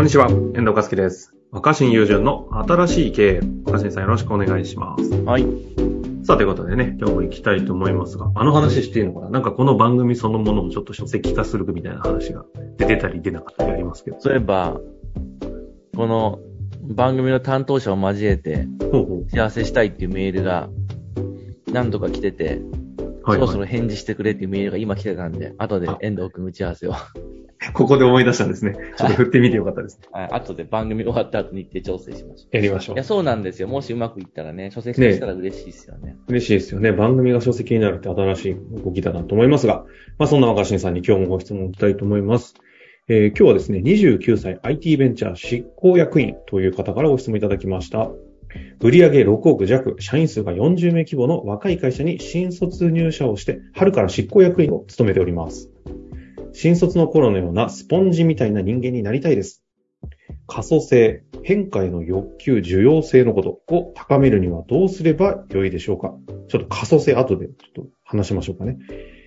こんにちは、遠藤和樹です。若新友人の新しい経営。若新さんよろしくお願いします。はい。さあ、ということでね、今日も行きたいと思いますが、あの話していいのかな？なんかこの番組そのものをちょっと書籍化するみたいな話が出てたり出なかったりありますけど。そういえば、この番組の担当者を交えてほうほ幸せしたいっていうメールが何度か来てて、う。はい、そろそはい。ろ返事してくれっていうメールが今来てたんで、後であ遠藤くん打ち合わせを。ここで思い出したんですね。ちょっと振ってみてよかったです。はい後で番組終わった後に日程調整しましょう。やりましょいや、そうなんですよ。もしうまくいったらね、書籍化したら嬉しいですよね。嬉しいですよね。番組が書籍になるって新しい動きだなと思いますが、まあそんな若新さんに今日もご質問をいきたいと思います。えー今日はですね、29歳 IT ベンチャー執行役員という方からご質問いただきました。売上6億弱、社員数が40名規模の若い会社に新卒入社をして、春から執行役員を務めております。新卒の頃のようなスポンジみたいな人間になりたいです。可塑性、変化への欲求、需要性のことを高めるにはどうすればよいでしょうかちょっと可塑性後でちょっと話しましょうかね。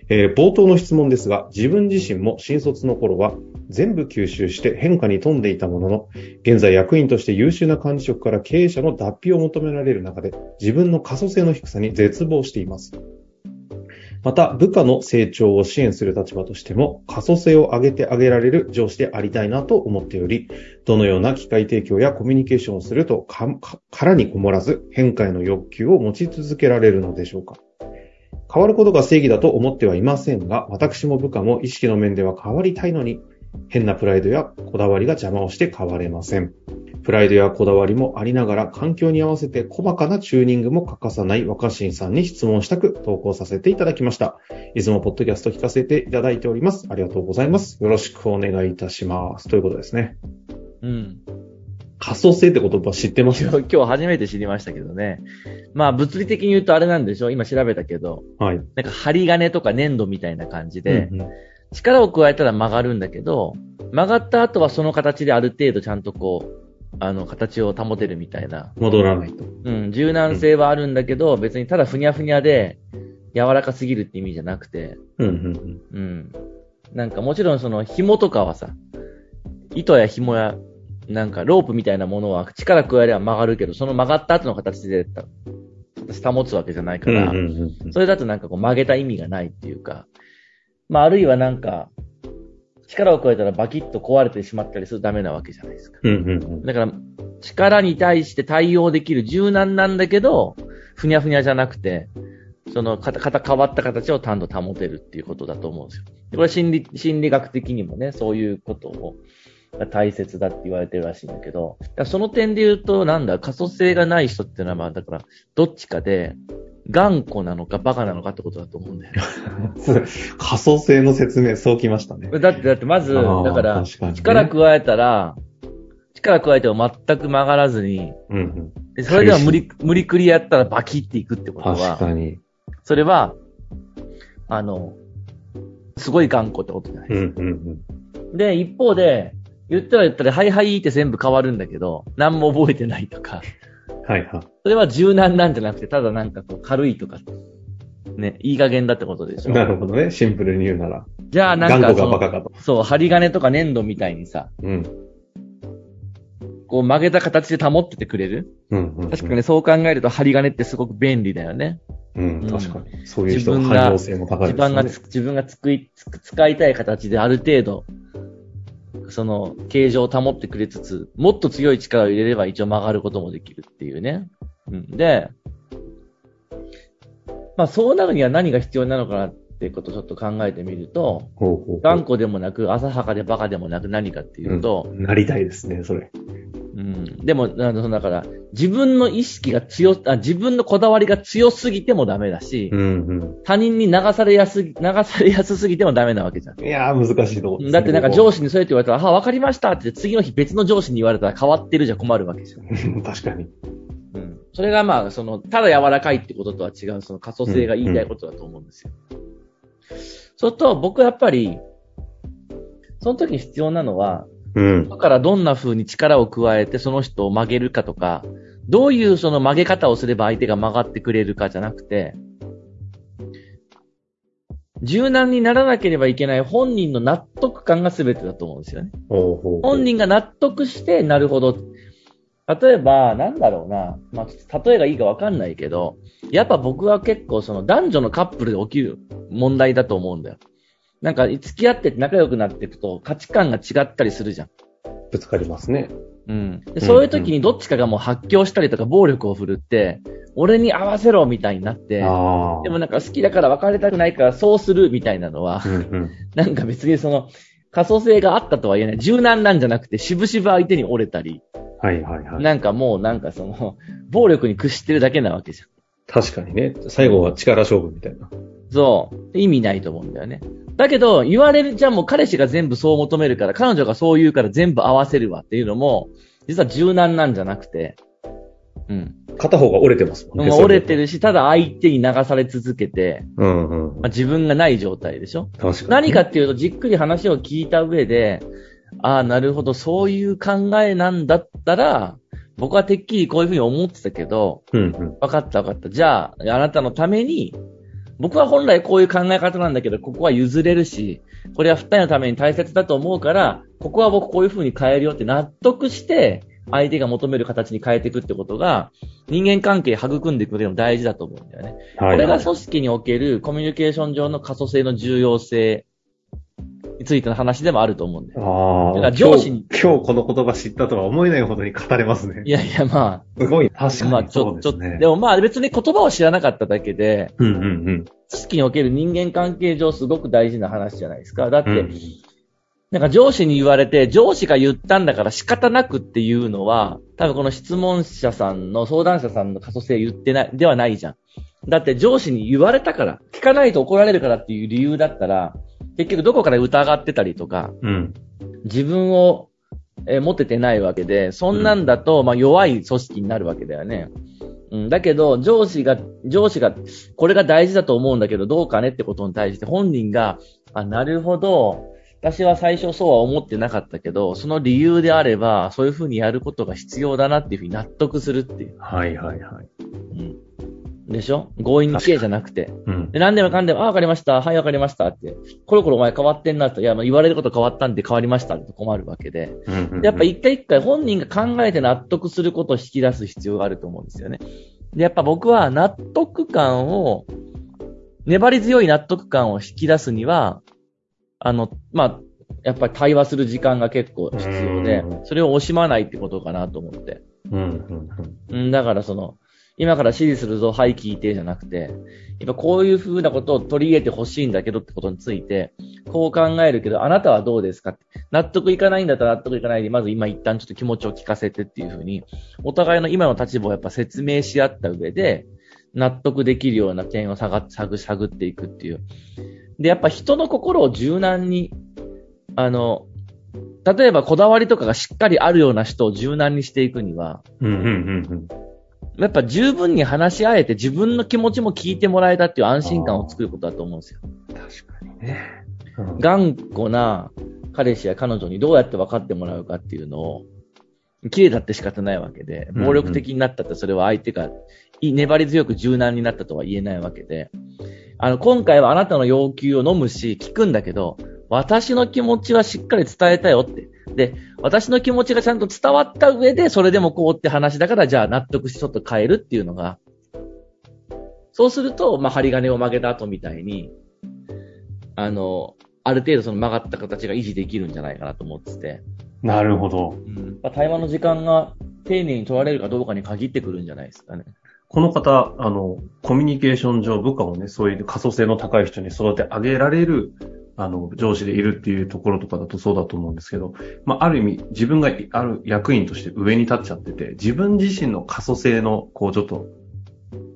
えー冒頭の質問ですが、自分自身も新卒の頃は全部吸収して変化に富んでいたものの、現在役員として優秀な管理職から経営者の脱皮を求められる中で、自分の可塑性の低さに絶望しています。また、部下の成長を支援する立場としても、可塑性を上げてあげられる上司でありたいなと思っており、どのような機会提供やコミュニケーションをするとかか殻にこもらず変化への欲求を持ち続けられるのでしょうか。変わることが正義だと思ってはいませんが、私も部下も意識の面では変わりたいのに、変なプライドやこだわりが邪魔をして変われません。プライドやこだわりもありながら環境に合わせて細かなチューニングも欠かさない若新さんに質問したく投稿させていただきました。いつもポッドキャスト聞かせていただいております。ありがとうございます。よろしくお願いいたします。ということですね。うん。可塑性って言葉知ってます？今日今日初めて知りましたけどね。まあ物理的に言うとあれなんでしょ今調べたけど、はい。なんか針金とか粘土みたいな感じで、うんうん力を加えたら曲がるんだけど、曲がった後はその形である程度ちゃんとこう、あの、形を保てるみたいな。戻らないと。うん、柔軟性はあるんだけど、別にただふにゃふにゃで柔らかすぎるって意味じゃなくて、うんうんうん。なんかもちろんその紐とかはさ、糸や紐や、なんかロープみたいなものは力加えれば曲がるけど、その曲がった後の形でた形保つわけじゃないから、うんうんうんうんそれだとなんかこう曲げた意味がないっていうか、まああるいはなんか、力を加えたらバキッと壊れてしまったりするとダメなわけじゃないですか。うんうんうんだから、力に対して対応できる柔軟なんだけど、ふにゃふにゃじゃなくて、その、かた、かた変わった形を単度保てるっていうことだと思うんですよ。でこれ心理、心理学的にもね、そういうことを、が大切だって言われてるらしいんだけど、その点で言うと、なんだ、可塑性がない人っていうのは、まあ、だから、どっちかで、頑固なのかバカなのかってことだと思うんだよね。可塑性の説明、そうきましたね。だって、だってまず、だから、力加えたら、力加えても全く曲がらずに、うんうん。でそれでは無理、無理くりやったらバキっていくってこと確は、かに。それは、あの、すごい頑固ってことじゃないうんですか。うんうん。で、一方で、言ったら言ったら、はいはいって全部変わるんだけど、何も覚えてないとか、はいはい。それは柔軟なんじゃなくて、ただなんかこう軽いとか、ね、いい加減だってことでしょ。なるほどね。シンプルに言うなら。じゃあなんかその、がバカかと。そう、針金とか粘土みたいにさ、うん。こう曲げた形で保っててくれる？うんうん。確かにそう考えると針金ってすごく便利だよね。うん、うん確かに。そういう人の汎用性も高いですね。自分がつ、自分がつくい、つく使いたい形である程度、その、形状を保ってくれつつ、もっと強い力を入れれば一応曲がることもできるっていうね。うん。で、まあそうなるには何が必要なのかなってことをちょっと考えてみると、ほうほうほう頑固でもなく、浅はかでバカでもなく何かっていうと、うんなりたいですね、それ。うん。でも、あの、だから、自分の意識が強、あ自分のこだわりが強すぎてもダメだし、うん他人に流されやすぎ、流されやすすぎてもダメなわけじゃん。うん。いやー、難しいとこだってなんかこ上司にそうやって言われたら、あ、わかりましたって次の日別の上司に言われたら変わってるじゃ困るわけじゃん。こ確かに。うん。それがまあ、その、ただ柔らかいってこととは違う、その可塑性が言いたいことだと思うんですよ。それと、僕はやっぱり、その時に必要なのは、うん。だからどんな風に力を加えてその人を曲げるかとか、どういうその曲げ方をすれば相手が曲がってくれるかじゃなくて、柔軟にならなければいけない本人の納得感が全てだと思うんですよね。ほうほう本人が納得して、なるほど。例えば、なんだろうな。まあ、例えがいいかわかんないけど、やっぱ僕は結構その男女のカップルで起きる問題だと思うんだよ。なんか、付き合ってて仲良くなっていくと価値観が違ったりするじゃん。ぶつかりますね。うん。でそういう時にどっちかがもう発狂したりとか暴力を振るって、俺に合わせろみたいになって。でもなんか好きだから別れたくないからそうするみたいなのはう、んうん。なんか別にその、可塑性があったとは言えない。柔軟なんじゃなくて、渋々相手に折れたり、はいはいはい。なんかもうなんかその、暴力に屈してるだけなわけじゃん。確かにね。最後は力勝負みたいな。そう。意味ないと思うんだよね。だけど、言われる、じゃあもう彼氏が全部そう求めるから、彼女がそう言うから全部合わせるわっていうのも、実は柔軟なんじゃなくて、うん。片方が折れてますもんね。もう折れてる。るし、ただ相手に流され続けて、うんうん。まあ、自分がない状態でしょ確かに。何かっていうと、じっくり話を聞いた上で、ああ、なるほど、そういう考えなんだったら、僕はてっきりこういうふうに思ってたけど、うんうん。分かった分かった。じゃあ、あなたのために、僕は本来こういう考え方なんだけど、ここは譲れるし、これは二人のために大切だと思うから、ここは僕こういうふうに変えるよって納得して、相手が求める形に変えていくってことが、人間関係育んでいく上でも大事だと思うんだよね。はい、これが組織におけるコミュニケーション上の可塑性の重要性についての話でもあると思うんだよ。ああ。だから上司に今日、この言葉知ったとは思えないほどに語れますねい。やいや、ますごい。確あ、まあ、かにちょ、そうですね。ちょっと、でもまあ別に言葉を知らなかっただけで、うんうんうん。組織における人間関係上すごく大事な話じゃないですか。だって、うんなんか上司に言われて、上司が言ったんだから仕方なくっていうのは、多分この質問者さんの相談者さんの可塑性言ってない、ではないじゃん。だって上司に言われたから、聞かないと怒られるからっていう理由だったら、結局どこから疑ってたりとか、うん。自分を、えー持ててないわけで、そんなんだと、まあ弱い組織になるわけだよね。うん、だけど、上司が、上司が、これが大事だと思うんだけど、どうかねってことに対して本人が、あ、なるほど、私は最初そうは思ってなかったけど、その理由であれば、そういうふうにやることが必要だなっていうふうに納得するっていう。はいはいはい。うん。でしょ？強引に消えじゃなくて。うん。で、何でもかんでも、あ、わかりました。はい、わかりました。って。コロコロお前変わってんなと。いや、まあ言われること変わったんで変わりましたって困るわけで。うんうんでやっぱ一回一回本人が考えて納得することを引き出す必要があると思うんですよね。で、やっぱ僕は納得感を、粘り強い納得感を引き出すには、あの、まあ、やっぱり対話する時間が結構必要でう、それを惜しまないってことかなと思って。うんうんうん。うん、だからその、今から指示するぞ、はい、聞いて、じゃなくて、やっぱこういう風なことを取り入れてほしいんだけどってことについて、こう考えるけど、あなたはどうですかって納得いかないんだったら納得いかないで、まず今一旦ちょっと気持ちを聞かせてっていう風に、お互いの今の立場をやっぱ説明し合った上で、納得できるような点を探探探っていくっていう。で、やっぱ人の心を柔軟に、あの、例えばこだわりとかがしっかりあるような人を柔軟にしていくには、やっぱ十分に話し合えて自分の気持ちも聞いてもらえたっていう安心感を作ることだと思うんですよ。確かにね。うん頑固な彼氏や彼女にどうやって分かってもらうかっていうのを、綺麗だって仕方ないわけで、暴力的になったってそれは相手がい粘り強く柔軟になったとは言えないわけで、あの、今回はあなたの要求を飲むし、聞くんだけど、私の気持ちはしっかり伝えたよって。で、私の気持ちがちゃんと伝わった上で、それでもこうって話だから、じゃあ納得してちょっと変えるっていうのが、そうすると、まあ、針金を曲げた後みたいに、あの、ある程度その曲がった形が維持できるんじゃないかなと思ってて、なるほど。うんまあ、対話の時間が丁寧に取られるかどうかに限ってくるんじゃないですかね。この方、あの、コミュニケーション上部下をね、そういう可塑性の高い人に育て上げられる、あの、上司でいるっていうところとかだとそうだと思うんですけど、まあ、ある意味、自分がある役員として上に立っちゃってて、自分自身の可塑性の、こう、ちょっと、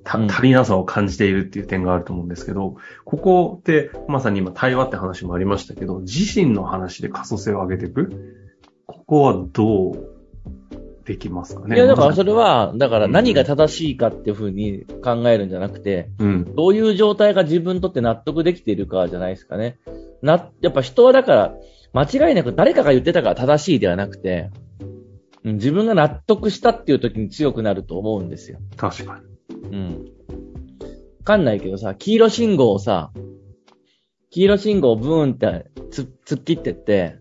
足りなさを感じているっていう点があると思うんですけど、ここって、まさに今対話って話もありましたけど、自身の話で可塑性を上げていく？ここはどうできますかね？いや、だから。それは、だからうん。何が正しいかっていうふうに考えるんじゃなくて、うん。どういう状態が自分にとって納得できているかじゃないですかね。な、やっぱ人はだから、間違いなく誰かが言ってたから正しいではなくて、うん自分が納得したっていう時に強くなると思うんですよ。確かに。うん。わかんないけどさ、黄色信号をさ、黄色信号をブーンってつ突っ切ってって、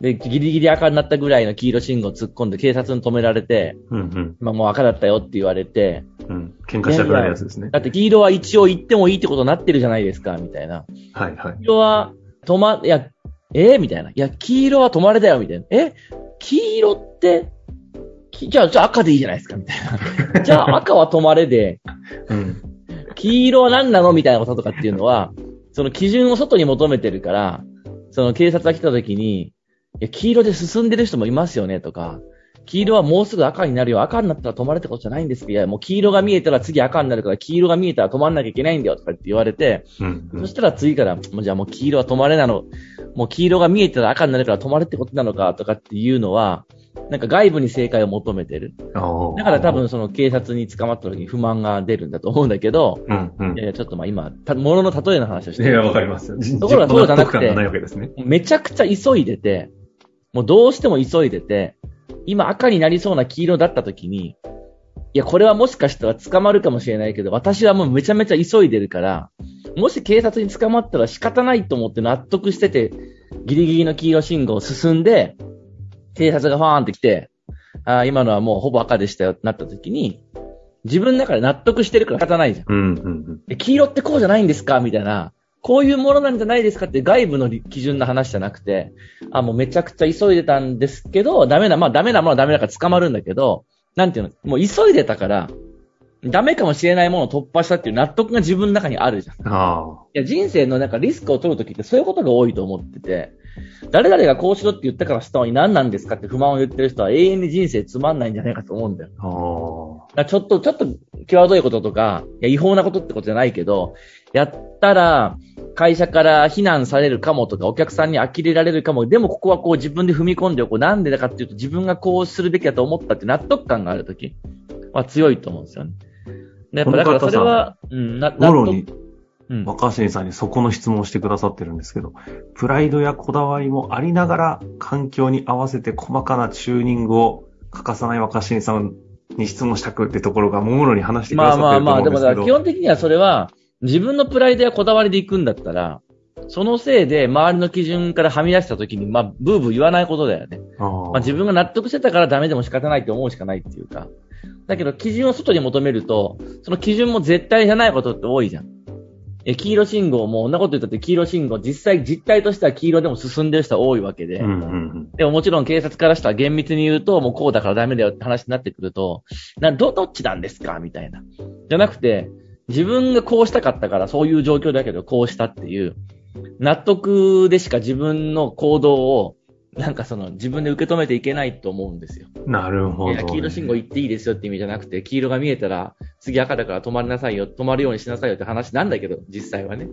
で、ギリギリ赤になったぐらいの黄色信号を突っ込んで警察に止められて、うんうん。まあもう赤だったよって言われて、うん。喧嘩したくなるやつですねだ。って黄色は一応行ってもいいってことになってるじゃないですか、みたいな。はいはい黄。色は止ま、いや、えみたいな。いや、黄色は止まれだよ、みたいな。え？黄色って、きじゃあ、じゃあ赤でいいじゃないですか、みたいな。じゃあ赤は止まれで、うん。黄色は何なのみたいなこととかっていうのは、その基準を外に求めてるから、その警察が来た時に、いや、黄色で進んでる人もいますよね、とか、黄色はもうすぐ赤になるよ。赤になったら止まれってことじゃないんですけど、いや、もう黄色が見えたら次赤になるから、黄色が見えたら止まんなきゃいけないんだよ、とかって言われて、うんうんそしたら次から、もうじゃあもう黄色は止まれなの、もう黄色が見えたら赤になるから止まれってことなのか、とかっていうのは、なんか外部に正解を求めてる。だから多分その警察に捕まった時に不満が出るんだと思うんだけど、うんうんいやちょっとまあ今、たものの例えの話をしてる。いや、わかりますよ。ところがそうじゃなくてね。めちゃくちゃ急いでて、もうどうしても急いでて、今赤になりそうな黄色だった時に、いや、これはもしかしたら捕まるかもしれないけど、私はもうめちゃめちゃ急いでるから、もし警察に捕まったら仕方ないと思って納得してて、ギリギリの黄色信号を進んで、警察がファーンって来て、あー今のはもうほぼ赤でしたよってなった時に、自分の中で納得してるから仕方ないじゃん。うんうんうん。え黄色ってこうじゃないんですかみたいな。こういうものなんじゃないですかって外部の基準の話じゃなくて、あ、もうめちゃくちゃ急いでたんですけど、ダメな、まあダメなものはダメだから捕まるんだけど、なんていうの、もう急いでたから、ダメかもしれないものを突破したっていう納得が自分の中にあるじゃん。いあや、人生のなんかリスクを取るときってそういうことが多いと思ってて、誰々がこうしろって言ったからしたのに何なんですかって不満を言ってる人は永遠に人生つまんないんじゃないかと思うんだよ。だちょっと、ちょっと、際どいこととか、いや、違法なことってことじゃないけど、やったら、会社から非難されるかもとか、お客さんに呆れられるかも、でもここはこう自分で踏み込んでおこう。なんでだかっていうと、自分がこうするべきだと思ったって納得感があるときは強いと思うんですよね。でやっぱだからそれは、うん、な、あ。もろに納得、うん。若新さんにそこの質問をしてくださってるんですけど、プライドやこだわりもありながら、環境に合わせて細かなチューニングを欠かさない若新さんに質問したくってところが、もろに話してくだまさってるとあまあまあ、でもだから思うんですけど。基本的にはそれは、自分のプライドやこだわりで行くんだったら、そのせいで周りの基準からはみ出した時に、まあ、ブーブー言わないことだよね。まあ、自分が納得してたからダメでも仕方ないって思うしかないっていうか。だけど、基準を外に求めると、その基準も絶対じゃないことって多いじゃん。え、黄色信号も、こんなこと言ったって黄色信号、実際実態としては黄色でも進んでる人は多いわけで。うんうんうん。でももちろん警察からしたら厳密に言うと、もうこうだからダメだよって話になってくると、な、ど、どっちなんですか？みたいな。じゃなくて、自分がこうしたかったからそういう状況だけどこうしたっていう、納得でしか自分の行動を、なんかその自分で受け止めていけないと思うんですよ。なるほど、いや、黄色信号行っていいですよって意味じゃなくて、黄色が見えたら、次赤だから止まりなさいよ、止まるようにしなさいよって話なんだけど、実際はね。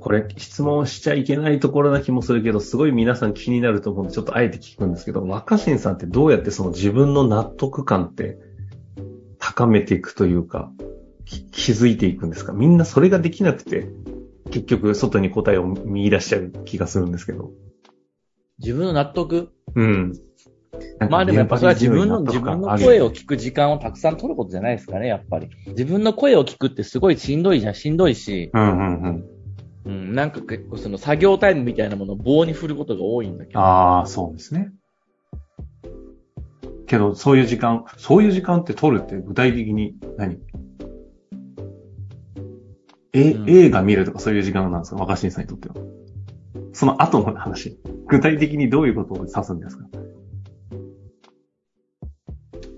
これ、質問しちゃいけないところな気もするけど、すごい皆さん気になると思うんで、ちょっとあえて聞くんですけど、若新さんってどうやってその自分の納得感って高めていくというか、き気づいていくんですか？みんなそれができなくて、結局外に答えを見出しちゃう気がするんですけど。自分の納得？うん。まあでもやっぱそれは自分の、自分の声を。を聞く時間をたくさん取ることじゃないですかね、やっぱり。自分の声を聞くってすごいしんどいじゃん、しんどいし、うんうんうん。うん、なんか結構その作業タイムみたいなものを棒に振ることが多いんだけど。ああ、そうですね。けど、そういう時間、そういう時間って取るって具体的に何？え、うん映画見るとかそういう時間なんですか？若新さんにとっては。その後の話。具体的にどういうことを指すんですか？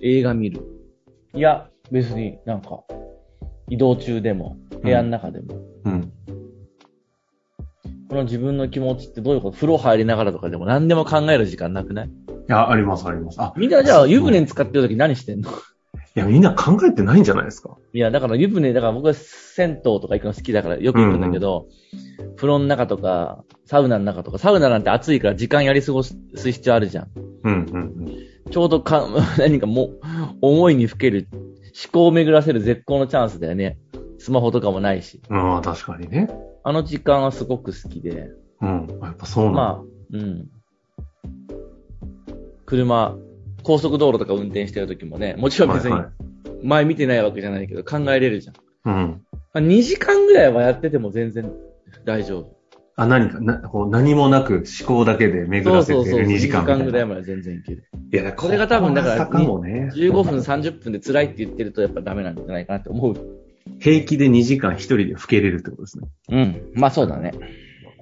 映画見る。いや、別になんか、移動中でも、部屋の中でも、うん。この自分の気持ちってどういうこと？風呂入りながらとかでも何でも考える時間なくない？いや、あります、あります。あ、みんなじゃあ湯船使ってる時何してんの？や、みんな考えてないんじゃないですかいや、だから湯船、だから僕は銭湯とか行くの好きだからよく行くんだけど、風呂の中とか、サウナの中とか、サウナなんて暑いから時間やり過ごす必要あるじゃん。うん、うん、ちょうどか、何かもう、思いにふける、思考を巡らせる絶好のチャンスだよね。スマホとかもないし。うん。ああ、確かにね。あの時間はすごく好きで。うん。やっぱそうなんだ。まあ、うん。車、高速道路とか運転してる時もね、もちろん別に前見てないわけじゃないけど考えれるじゃん。うん。まあ2時間ぐらいはやってても全然大丈夫。あ、何か、な、こう何もなく思考だけで巡らせてそうそうそう。る2時間。ぐらいまで全然いける。いや、これが多分だからね、15分、30分で辛いって言ってるとやっぱダメなんじゃないかなって思う。平気で2時間一人で吹けれるってことですね。うん。まあそうだね。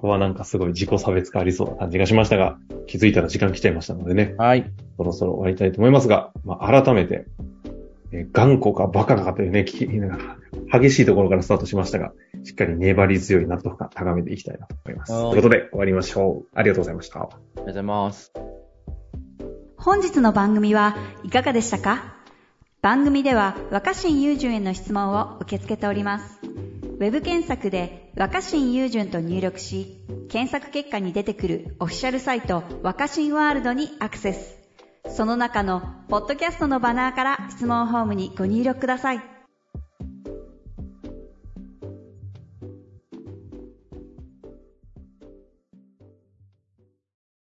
ここはなんかすごい自己差別化ありそうな感じがしましたが、気づいたら時間来ちゃいましたのでね、はい。そろそろ終わりたいと思いますが、まあ、改めて、えー頑固かバカかというね、聞きなんか激しいところからスタートしましたが、しっかり粘り強い納得感高めていきたいなと思います。はいということで、終わりましょう。ありがとうございました。ありがとうございます。本日の番組はいかがでしたか？番組では若新雄純への質問を受け付けております。ウェブ検索で若新雄純と入力し、検索結果に出てくるオフィシャルサイト若新ワールドにアクセス。その中のポッドキャストのバナーから質問ホームにご入力ください。